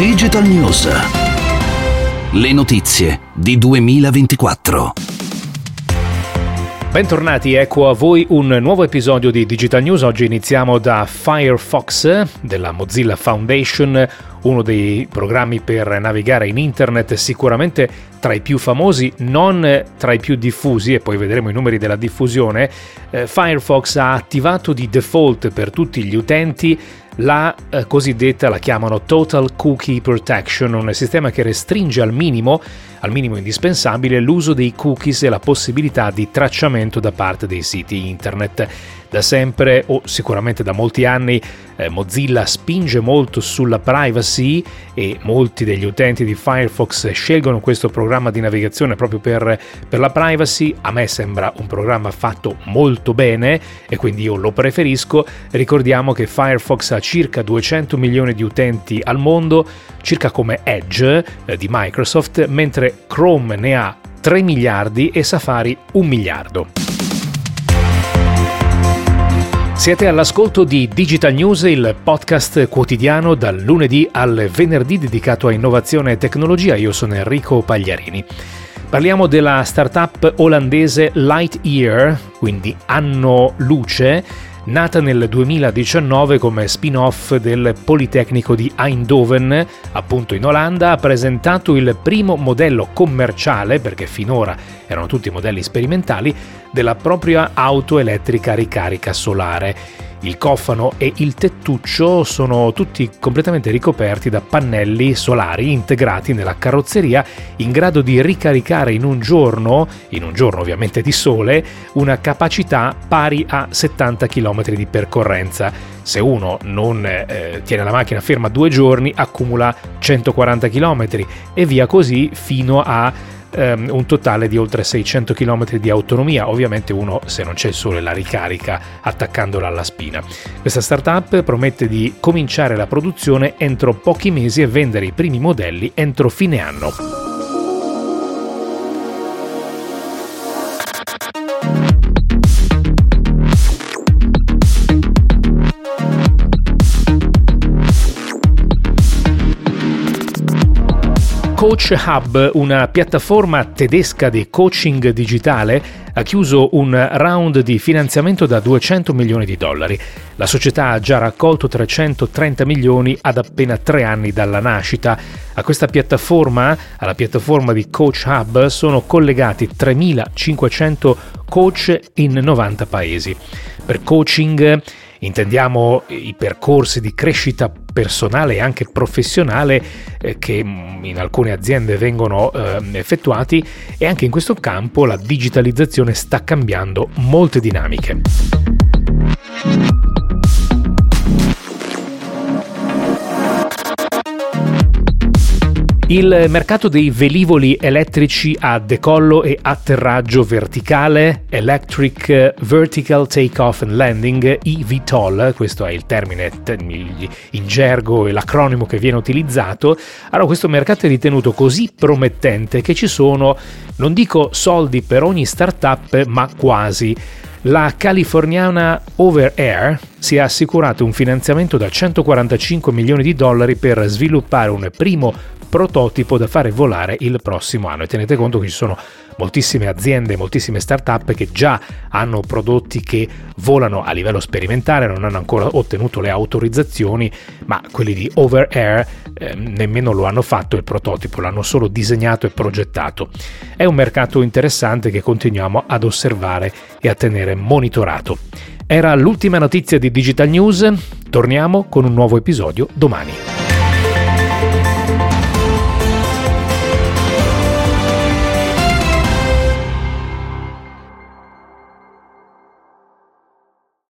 Digital News. Le notizie di 2024. Bentornati, ecco a voi un nuovo episodio di Digital News. Oggi iniziamo da Firefox della Mozilla Foundation, uno dei programmi per navigare in internet sicuramente tra i più famosi, non tra i più diffusi, e poi vedremo i numeri della diffusione. Eh, Firefox ha attivato di default per tutti gli utenti la eh, cosiddetta, la chiamano Total Cookie Protection, un sistema che restringe al minimo, al minimo indispensabile, l'uso dei cookies e la possibilità di tracciamento da parte dei siti internet. Da sempre, o sicuramente da molti anni, eh, Mozilla spinge molto sulla privacy e molti degli utenti di Firefox scelgono questo programma di navigazione proprio per, per la privacy. A me sembra un programma fatto molto bene e quindi io lo preferisco. Ricordiamo che Firefox ha circa 200 milioni di utenti al mondo, circa come Edge eh, di Microsoft, mentre Chrome ne ha 3 miliardi e Safari 1 miliardo. Siete all'ascolto di Digital News, il podcast quotidiano dal lunedì al venerdì dedicato a innovazione e tecnologia. Io sono Enrico Pagliarini. Parliamo della startup olandese Lightyear, quindi anno luce, nata nel 2019 come spin-off del Politecnico di Eindhoven, appunto in Olanda, ha presentato il primo modello commerciale, perché finora erano tutti modelli sperimentali, della propria auto elettrica ricarica solare. Il cofano e il tettuccio sono tutti completamente ricoperti da pannelli solari integrati nella carrozzeria in grado di ricaricare in un giorno, in un giorno ovviamente di sole, una capacità pari a 70 km di percorrenza. Se uno non eh, tiene la macchina ferma due giorni accumula 140 km e via così fino a ehm, un totale di oltre 600 km di autonomia, ovviamente uno se non c'è il sole la ricarica attaccandola alla spina. Questa startup promette di cominciare la produzione entro pochi mesi e vendere i primi modelli entro fine anno. Coach Hub, una piattaforma tedesca di coaching digitale, ha chiuso un round di finanziamento da 200 milioni di dollari. La società ha già raccolto 330 milioni ad appena tre anni dalla nascita. A questa piattaforma, alla piattaforma di Coach Hub, sono collegati 3.500 coach in 90 paesi. Per coaching intendiamo i percorsi di crescita personale e anche professionale eh, che mm, in alcune aziende vengono eh, effettuati e anche in questo campo la digitalizzazione sta cambiando molte dinamiche. Il mercato dei velivoli elettrici a decollo e atterraggio verticale, Electric Vertical Takeoff and Landing, eVTOL, questo è il termine in gergo e l'acronimo che viene utilizzato, allora questo mercato è ritenuto così promettente che ci sono, non dico soldi per ogni startup, ma quasi. La californiana Over Air si è assicurato un finanziamento da 145 milioni di dollari per sviluppare un primo prototipo da fare volare il prossimo anno. E tenete conto che ci sono moltissime aziende, moltissime start-up che già hanno prodotti che volano a livello sperimentale, non hanno ancora ottenuto le autorizzazioni, ma quelli di Over Air eh, nemmeno lo hanno fatto il prototipo, l'hanno solo disegnato e progettato. È un mercato interessante che continuiamo ad osservare e a tenere monitorato. Era l'ultima notizia di Digital News, torniamo con un nuovo episodio domani.